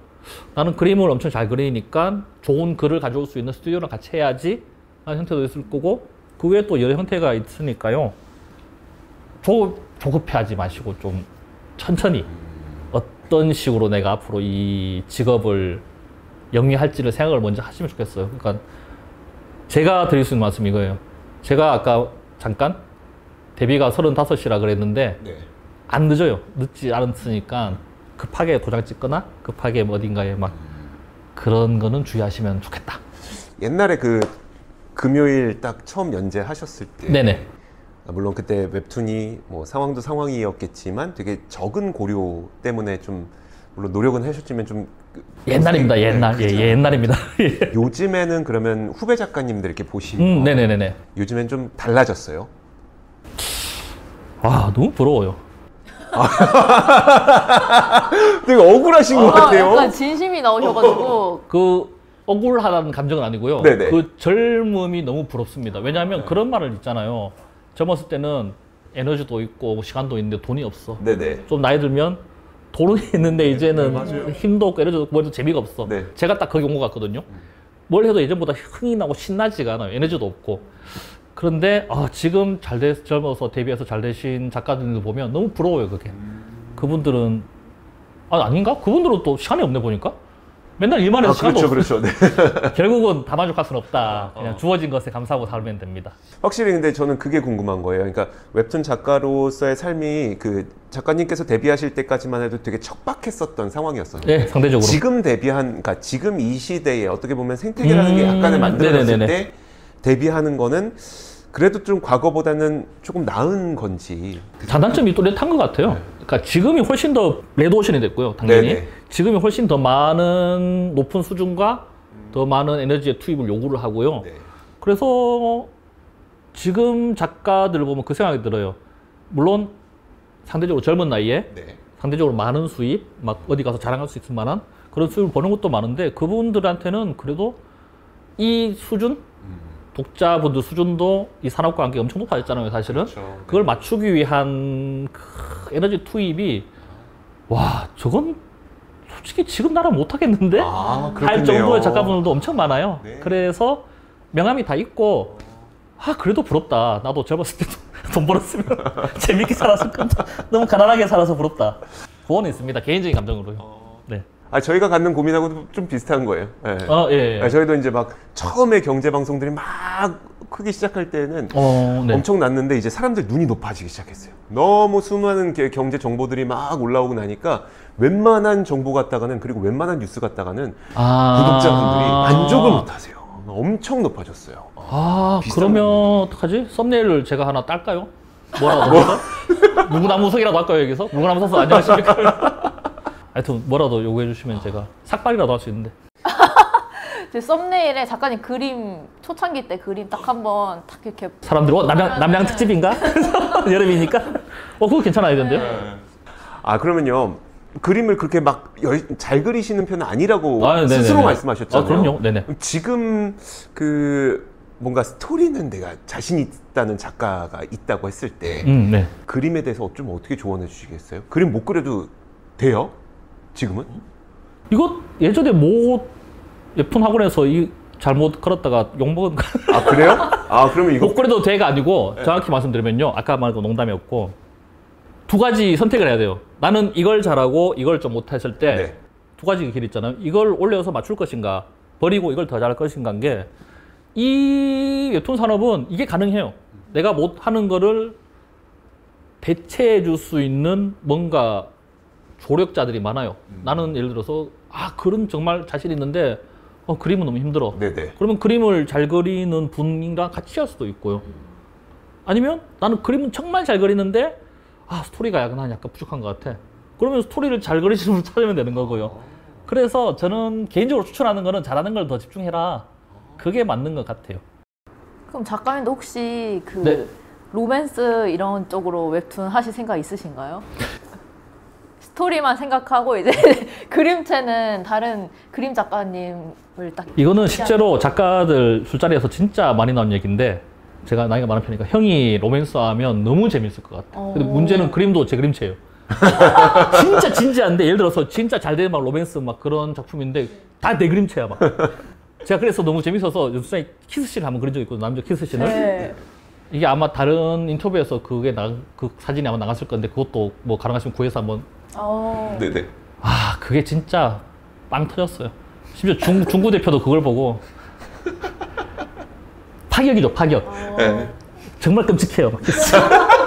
나는 그림을 엄청 잘 그리니까 좋은 글을 가져올 수 있는 스튜디오랑 같이 해야지 하는 형태도 있을 거고 그 외에 또 여러 형태가 있으니까요. 조, 조급해하지 마시고 좀 천천히 어떤 식으로 내가 앞으로 이 직업을 영위할지를 생각을 먼저 하시면 좋겠어요. 그러니까 제가 드릴 수 있는 말씀이 이거예요. 제가 아까 잠깐 데뷔가 35이라 그랬는데 네. 안 늦어요. 늦지 않았으니까 급하게 도장 찍거나 급하게 뭐 어딘가에 막 그런 거는 주의하시면 좋겠다. 옛날에 그 금요일 딱 처음 연재하셨을 때 네네. 아, 물론 그때 웹툰이 뭐 상황도 상황이었겠지만 되게 적은 고려 때문에 좀 물론 노력은 하셨지만 좀 옛날입니다. 네, 옛날. 예. 예, 옛날입니다. 예. 요즘에는 그러면 후배 작가님들 이렇게 보시고 음, 네네네네. 요즘엔 좀 달라졌어요. 와, 너무 부러워요. 되게 억울하신 것 어, 같아요. 약간 진심이 나오셔가지고 그 억울하다는 감정은 아니고요. 네네. 그 젊음이 너무 부럽습니다. 왜냐하면 그런 말을 있잖아요. 젊었을 때는 에너지도 있고 시간도 있는데 돈이 없어. 네네. 좀 나이 들면 돈은 있는데 이제는 힘도 없고 에너지도 없고 재미가 없어. 네. 제가 딱 거기 온것 같거든요. 뭘 해도 예전보다 흥이 나고 신나지가 않아요. 에너지도 없고. 그런데 아, 지금 잘 돼, 젊어서 데뷔해서 잘 되신 작가들도 보면 너무 부러워요, 그게. 그분들은 아, 아닌가? 그분들은 또 시간이 없네 보니까. 맨날 일만 해서 아, 시간도 그렇죠, 없어. 그렇죠. 네. 결국은 다 만족할 수는 없다. 그냥 어. 주어진 것에 감사하고 살면 됩니다. 확실히 근데 저는 그게 궁금한 거예요. 그러니까 웹툰 작가로서의 삶이 그 작가님께서 데뷔하실 때까지만 해도 되게 척박했었던 상황이었어요. 네, 상대적으로. 지금 데뷔한, 그러니까 지금 이 시대에 어떻게 보면 생태계라는 게 음, 약간의 만들어졌을 네네네네. 때 데뷔하는 거는 그래도 좀 과거보다는 조금 나은 건지. 장단점이 뚜렷한 것 같아요. 그러니까 지금이 훨씬 더 레드오션이 됐고요, 당연히. 네네. 지금이 훨씬 더 많은 높은 수준과 더 많은 에너지의 투입을 요구를 하고요. 네. 그래서 지금 작가들 보면 그 생각이 들어요. 물론 상대적으로 젊은 나이에 네. 상대적으로 많은 수입, 막 어디 가서 자랑할 수 있을 만한 그런 수입을 버는 것도 많은데 그분들한테는 그래도 이 수준, 독자분들 수준도 이 산업과 함께 엄청 높아졌잖아요, 사실은. 그렇죠. 그걸 맞추기 위한 그 에너지 투입이 와 저건 솔직히 지금 나라 못하겠는데 아, 할. 정도의 작가분들도 엄청 많아요. 네. 그래서 명함이 다 있고 아 그래도 부럽다. 나도 젊었을 때도 돈 벌었으면 재밌게 살았을 건데 너무 가난하게 살아서 부럽다. 그거는 있습니다. 개인적인 감정으로요. 네. 아, 저희가 갖는 고민하고도 좀 비슷한 거예요. 네. 어, 예. 예. 아, 저희도 이제 막 처음에 경제 방송들이 막 크기 시작할 때는 어, 네. 엄청 났는데 이제 사람들 눈이 높아지기 시작했어요. 너무 수많은 게- 경제 정보들이 막 올라오고 나니까 웬만한 정보 갖다가는 그리고 웬만한 뉴스 갖다가는 아. 구독자분들이 만족을 못하세요. 엄청 높아졌어요. 아, 그러면 어떡하지? 썸네일을 제가 하나 딸까요? 뭐라도 해서? 무구나무 석이라도 할까요, 여기서? 무구나무 석서 안녕하십니까? 하여튼 뭐라도 요구해 주시면 제가 삭발이라도 할 수 있는데. 제 썸네일에 작가님 그림 초창기 때 그림 딱 한번 딱 이렇게 사람들이 어, 남양, 남양 특집인가? 여름이니까? 어, 그거 괜찮아야던데요? 아 그러면요 그림을 그렇게 막 잘 그리시는 편은 아니라고 아, 네네네. 스스로 말씀하셨잖아요. 아, 그럼요. 네네. 지금 그 뭔가 스토리는 내가 자신 있다는 작가가 있다고 했을 때 음, 네. 그림에 대해서 좀 어떻게 조언해 주시겠어요? 그림 못 그려도 돼요? 지금은? 이거 예전에 모 예쁜 학원에서 이 잘못 걸었다가 욕먹은 거. 아 그래요? 아 그러면 이거 못 그래도 돼가 아니고 정확히 말씀드리면요. 아까 말고 농담이었고 두 가지 선택을 해야 돼요. 나는 이걸 잘하고 이걸 좀 못했을 때 네. 두 가지 길 있잖아요. 이걸 올려서 맞출 것인가 버리고 이걸 더 잘할 것인가인 게 이 웹툰 산업은 이게 가능해요. 내가 못하는 거를 대체해 줄 수 있는 뭔가 조력자들이 많아요. 나는 예를 들어서 아 그림 정말 자신 있는데 어, 그림은 너무 힘들어. 네네. 그러면 그림을 잘 그리는 분이랑 같이 할 수도 있고요. 아니면 나는 그림은 정말 잘 그리는데 아 스토리가 약간 난 약간 부족한 것 같아. 그러면 스토리를 잘 그리시는 분 찾으면 되는 거고요. 그래서 저는 개인적으로 추천하는 거는 잘하는 걸 더 집중해라. 그게 맞는 것 같아요. 그럼 작가님도 혹시 그 네. 로맨스 이런 쪽으로 웹툰 하실 생각 있으신가요? 스토리만 생각하고 이제 그림체는 다른 그림 작가님을 딱 이거는 실제로 작가들 술자리에서 진짜 많이 나온 얘기인데 제가 나이가 많은 편이니까 형이 로맨스 하면 너무 재밌을 것. 근데 어. 문제는 그림도 제 그림체예요. 진짜 진지한데 예를 들어서 진짜 잘 되는 막 로맨스 막 그런 작품인데 다 내 그림체야 막. 제가 그래서 너무 재밌어서 요새 키스씬 한번 그린 적 있고 남자 키스씬을 네. 이게 아마 다른 인터뷰에서 그게 나, 그 사진이 아마 나갔을 건데 그것도 뭐 가능하시면 구해서 한번 어. 네네. 아 그게 진짜 빵 터졌어요. 심지어 중, 중국 대표도 그걸 보고 파격이죠 파격. 네. 정말 끔찍해요. 막.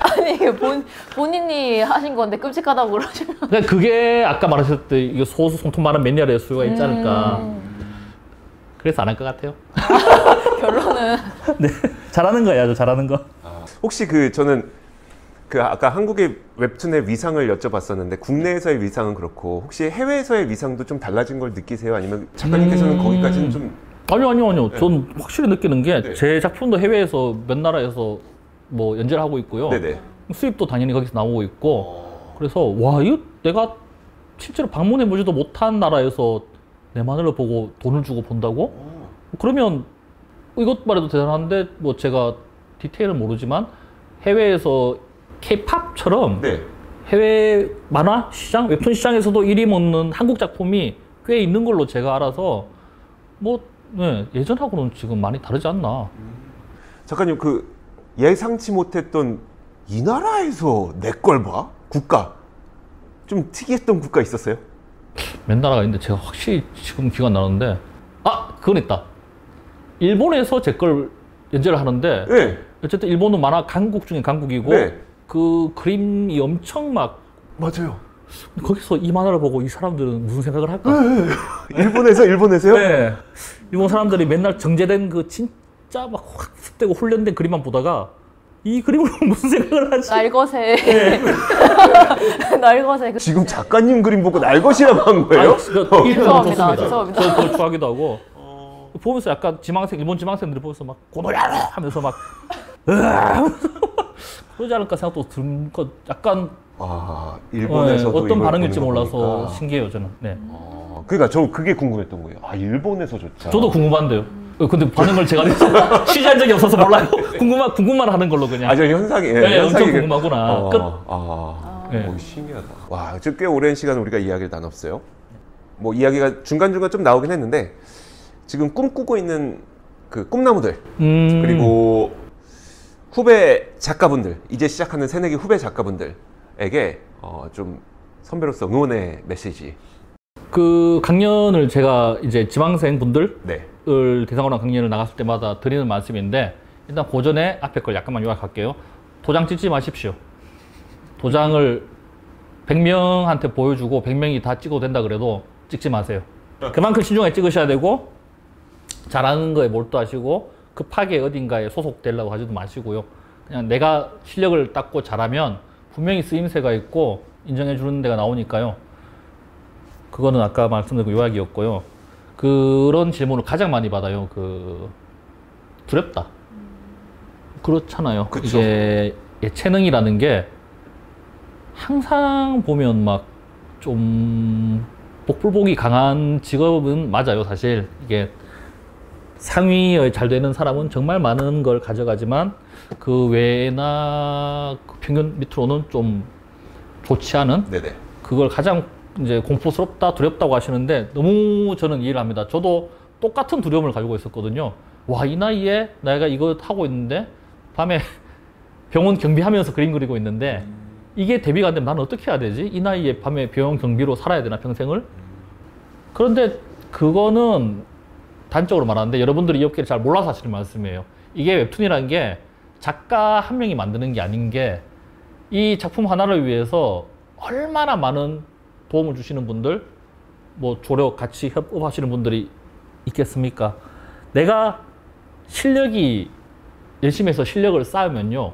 아니 이게 본 본인이 하신 건데 끔찍하다고 그러시면 그러니까 그게 아까 말하셨듯 이게 소수 손톱 많은 매니아의 수요가 있지 않을까. 음, 그래서 안 할 것 같아요. 결론은 네, 잘하는 거예요, 아주 잘하는 거. 혹시 그 저는 그 아까 한국의 웹툰의 위상을 여쭤봤었는데 국내에서의 위상은 그렇고 혹시 해외에서의 위상도 좀 달라진 걸 느끼세요? 아니면 작가님께서는 음. 거기까지는 좀 아니요, 아니요, 아니요. 전 확실히 느끼는 게 네. 제 작품도 해외에서 몇 나라에서 뭐 연재를 하고 있고요. 네네. 수입도 당연히 거기서 나오고 있고. 그래서 와, 이거 내가 실제로 방문해 보지도 못한 나라에서 내 마늘을 보고 돈을 주고 본다고? 그러면 이것만 해도 대단한데 뭐 제가 디테일은 모르지만 해외에서 K-팝처럼 네. 해외 만화 시장, 웹툰 시장에서도 1위 먹는 한국 작품이 꽤 있는 걸로 제가 알아서 뭐 네, 예전하고는 지금 많이 다르지 않나. 작가님 그 예상치 못했던 이 나라에서 내 걸 봐? 국가 좀 특이했던 국가 있었어요? 몇 나라가 있는데 제가 확실히 지금 기가 안 나는데 아 그건 있다. 일본에서 제 걸 연재를 하는데 네. 어쨌든 일본은 만화 강국 중에 강국이고 네. 그 그림이 엄청 막 맞아요. 거기서 이 만화를 보고 이 사람들은 무슨 생각을 할까? 일본에서 일본에서요? 네. 일본 사람들이 맨날 정제된 그 진짜 막 학습되고 훈련된 그림만 보다가 이 그림으로 무슨 생각을 하지? 날것의 그 지금 작가님 그림 보고 날것이라고 한 거예요? 아니, 그, 이 죄송합니다. 좋습니다. 죄송합니다. 저 그걸 좋아하기도 하고 보면서 약간 지망생 일본 지망생들이 보면서 막 고노야로 하면서 막 으아 하면서 그러지 않을까 생각도 드는 것 약간 아 네, 일본에서도 어떤 반응일지 몰라서. 신기해요 저는. 네. 어, 그러니까 저 그게 궁금했던 거예요. 아 일본에서조차. 저도 궁금한데요. 어, 근데 반응을 제가 취재한 적이 없어서 몰라요. 궁금한 궁금만 하는 걸로 그냥. 아저 현상이 예, 네, 엄청 현상이 그- 궁금하구나. 어, 끝. 아, 네. 오, 신기하다. 와, 저꽤 오랜 시간 우리가 이야기를 나눴어요. 뭐 이야기가 중간 중간 좀 나오긴 했는데 지금 꿈꾸고 있는 그 꿈나무들 음, 그리고 후배 작가분들 이제 시작하는 새내기 후배 작가분들에게 어, 좀 선배로서 응원의 메시지. 그 강연을 제가 이제 지망생 분들을 네. 대상으로 한 강연을 나갔을 때마다 드리는 말씀인데 일단 고전에 앞에 걸 약간만 요약할게요. 도장 찍지 마십시오. 도장을 100명한테 보여주고 100명이 다 찍어도 된다 그래도 찍지 마세요. 그만큼 신중하게 찍으셔야 되고 잘하는 거에 몰두하시고 급하게 어딘가에 소속되려고 하지도 마시고요. 그냥 내가 실력을 닦고 잘하면 분명히 쓰임새가 있고 인정해 주는 데가 나오니까요. 그거는 아까 말씀드린 그 요약이었고요. 그런 질문을 가장 많이 받아요. 그 두렵다. 그렇잖아요. 그쵸. 이게 예체능이라는 게 항상 보면 막 좀 복불복이 강한 직업은 맞아요. 사실 이게 상위에 잘 되는 사람은 정말 많은 걸 가져가지만 그 외나 그 평균 밑으로는 좀 좋지 않은 네네. 그걸 가장 이제 공포스럽다, 두렵다고 하시는데 너무 저는 이해를 합니다. 저도 똑같은 두려움을 가지고 있었거든요. 와, 이 나이에 내가 이거 하고 있는데 밤에 병원 경비하면서 그림 그리고 있는데 이게 대비가 안 되면 나는 어떻게 해야 되지? 이 나이에 밤에 병원 경비로 살아야 되나 평생을? 그런데 그거는 단적으로 말하는데 여러분들이 이 업계를 잘 몰라서 하시는 말씀이에요. 이게 웹툰이라는 게 작가 한 명이 만드는 게 아닌 게 이 작품 하나를 위해서 얼마나 많은 도움을 주시는 분들, 뭐 조력 같이 협업하시는 분들이 있겠습니까? 내가 실력이 열심히 해서 실력을 쌓으면요.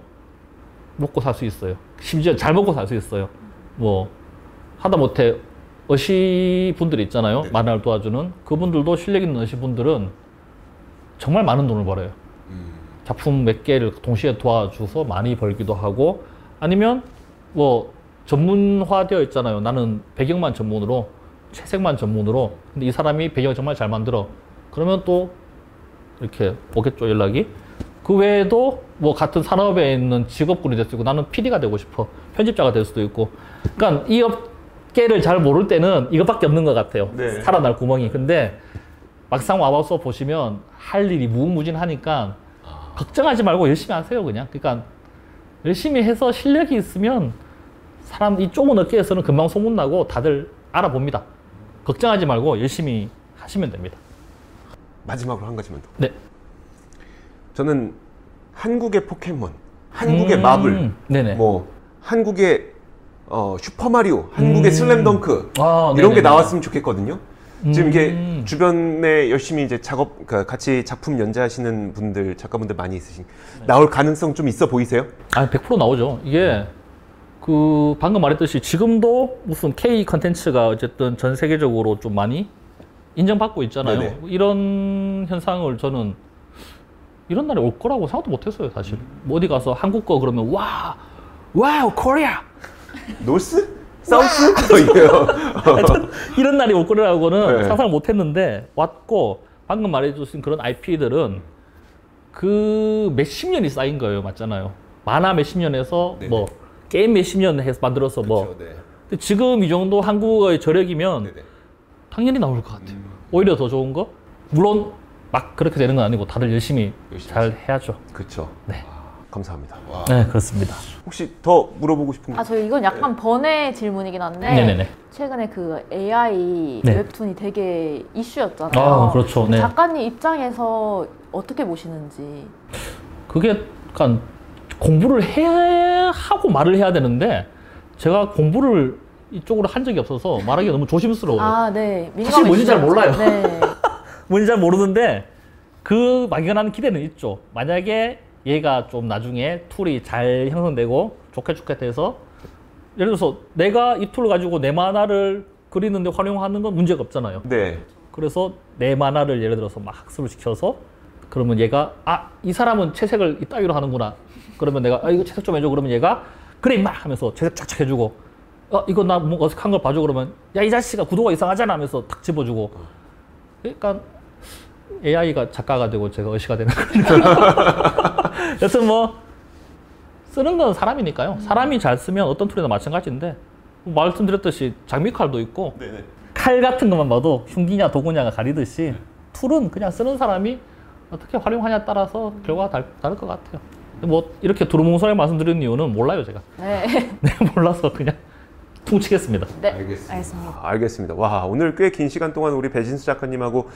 먹고 살 수 있어요. 심지어 잘 먹고 살 수 있어요. 뭐 하다 못해 어시 분들이 있잖아요. 네. 만화를 도와주는 그분들도 실력 있는 어시 분들은 정말 많은 돈을 벌어요. 작품 몇 개를 동시에 도와줘서 많이 벌기도 하고 아니면 뭐 전문화되어 있잖아요. 나는 배경만 전문으로 채색만 전문으로 근데 이 사람이 배경 정말 잘 만들어 그러면 또 이렇게 오겠죠 연락이 그 외에도 뭐 같은 산업에 있는 직업군이 될 수도 있고 나는 PD가 되고 싶어 편집자가 될 수도 있고 그러니까 이 업 계를 잘 모를 때는 이것밖에 없는 것 같아요. 네. 살아날 구멍이. 근데 막상 와봐서 보시면 할 일이 무궁무진하니까 걱정하지 말고 열심히 하세요 그냥. 그러니까 열심히 해서 실력이 있으면 사람 이 좁은 업계에서는 금방 소문나고 다들 알아봅니다. 걱정하지 말고 열심히 하시면 됩니다. 마지막으로 한 가지만 더. 네. 저는 한국의 포켓몬, 한국의 음, 마블, 네네. 뭐 한국의 어, 슈퍼 마리오, 한국의 음. 슬램덩크 아, 이런 게. 나왔으면 좋겠거든요. 지금 이게 음. 주변에 열심히 이제 작업, 그러니까 같이 작품 연재하시는 분들, 작가분들 많이 있으신 네. 나올 가능성 좀 있어 보이세요? 아니 100% 나오죠. 이게 그 방금 말했듯이 지금도 무슨 K 컨텐츠가 어쨌든 전 세계적으로 좀 많이 인정받고 있잖아요. 네네. 이런 현상을 저는 이런 날이 올 거라고 생각도 못 했어요, 사실. 뭐 어디 가서 한국 거 그러면 와, wow, Korea North? South? 뭐 이게요. 하여튼 이런 날이 올 거라고는 네. 상상을 못했는데 왔고 방금 말해주신 그런 IP들은 그 몇십 년이 쌓인 거예요, 맞잖아요. 만화 몇십 년에서 네네. 뭐 게임 몇십 년 해서 만들어서 뭐 네. 근데 지금 이 정도 한국어의 저력이면 네네. 당연히 나올 것 같아요. 음. 오히려 더 좋은 거? 물론 막 그렇게 되는 건 아니고 다들 열심히 열심히 잘 해야죠. 그렇죠. 네. 감사합니다. 네, 그렇습니다. 혹시 더 물어보고 싶은 거? 아, 저 이건 약간 번외 질문이긴 한데 네네네. 최근에 그 AI 네. 웹툰이 되게 이슈였잖아요. 아, 그렇죠. 네. 작가님 입장에서 어떻게 보시는지. 그게 약간 공부를 해야 하고 말을 해야 되는데 제가 공부를 이쪽으로 한 적이 없어서 말하기가 너무 조심스러워요. 아, 네. 사실 뭔지 잘 몰라요. 네. 뭔지 잘 모르는데 그 막연한 기대는 있죠. 만약에 얘가 좀 나중에 툴이 잘 형성되고 좋게 좋게 돼서 예를 들어서 내가 이 툴을 가지고 내 만화를 그리는데 활용하는 건 문제가 없잖아요. 네. 그래서 내 만화를 예를 들어서 막 학습을 시켜서 그러면 얘가 아 이 사람은 채색을 이따위로 하는구나. 그러면 내가 아 이거 채색 좀 해줘. 그러면 얘가 그래 임마 하면서 채색 쫙쫙 해주고 어 이거 나 뭐 어색한 걸 봐줘. 그러면 야 이 자식아 구도가 이상하잖아 하면서 탁 집어주고 그러니까 AI가 작가가 되고 제가 어시가 되는 거니까 여튼 뭐 쓰는 건 사람이니까요. 사람이 잘 쓰면 어떤 툴이나 마찬가지인데 뭐 말씀드렸듯이 장미칼도 있고 네네. 칼 같은 것만 봐도 흉기냐 도구냐가 가리듯이 툴은 그냥 쓰는 사람이 어떻게 활용하냐에 따라서 결과가 달, 다를 것 같아요. 뭐 이렇게 두루뭉술하게 말씀드리는 이유는 몰라요 제가. 네. 네, 몰라서 그냥 퉁치겠습니다. 네. 알겠습니다. 알겠습니다. 아, 알겠습니다. 와, 오늘 꽤 긴 시간 동안 우리 배진수 작가님하고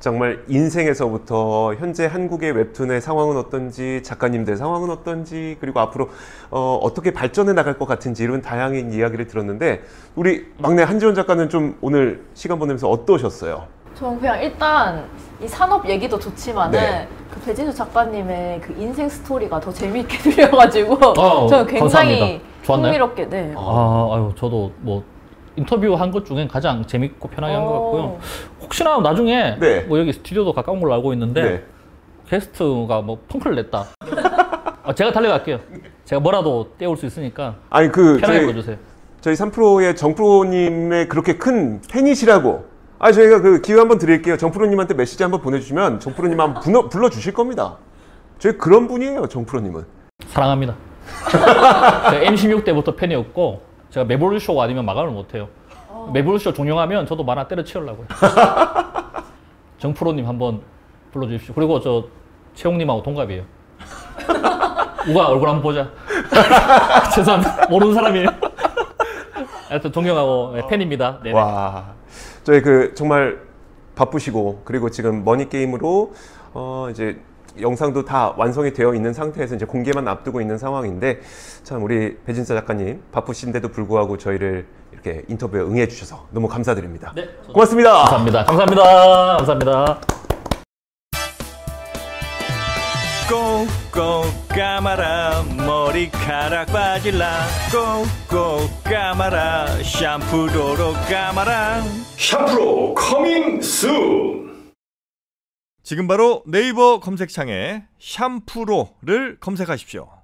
정말 인생에서부터 현재 한국의 웹툰의 상황은 어떤지, 작가님들 상황은 어떤지, 그리고 앞으로 어, 어떻게 발전해 나갈 것 같은지 이런 다양한 이야기를 들었는데 우리 막내 한지원 작가는 좀 오늘 시간 보내면서 어떠셨어요? 저는 그냥 일단 이 산업 얘기도 좋지만은 네. 그 배진수 작가님의 그 인생 스토리가 더 재미있게 들려가지고 어, 저는 굉장히? 흥미롭게 네. 아, 아유 저도 뭐 인터뷰 한 것 중엔 가장 재밌고 편하게 한 것 같고요. 어. 혹시나 나중에 네. 뭐 여기 스튜디오도 가까운 걸로 알고 있는데 네. 게스트가 뭐 펑크를 냈다. 아, 제가 달려갈게요. 제가 뭐라도 떼올 수 있으니까 아니 그 편하게 저희, 불러주세요. 저희 3프로의 정프로님의 그렇게 큰 팬이시라고. 아 저희가 그 기회 한번 드릴게요. 정프로님한테 메시지 한번 보내주시면 정프로님 한번 불러, 불러주실 겁니다. 저희 그런 분이에요, 정프로님은. 사랑합니다. 제가 M16 때부터 팬이었고 제가 매불 쇼가 아니면 마감을 못해요. 매불 쇼 종영하면 저도 만화 때려치우려고요. 정프로님 한번 불러주십시오. 그리고 저 채용님하고 동갑이에요. 우가 얼굴 한번 보자. 죄송합니다. 모르는 사람이에요. 하여튼 존경하고 네, 팬입니다. 네네. 와, 저희 그 정말 바쁘시고 그리고 지금 머니 게임으로 어 이제 영상도 다 완성이 되어 있는 상태에서 이제 공개만 앞두고 있는 상황인데 참 우리 배진서 작가님 바쁘신데도 불구하고 저희를 이렇게 인터뷰에 응해 주셔서 너무 감사드립니다. 네, 고맙습니다. 감사합니다. 감사합니다. 감사합니다. 꼭꼭 감아라 머리카락 빠질라. 꼭꼭 감아라 샴푸로로 감아라. 샴푸로 coming soon 지금 바로 네이버 검색창에 샴푸로를 검색하십시오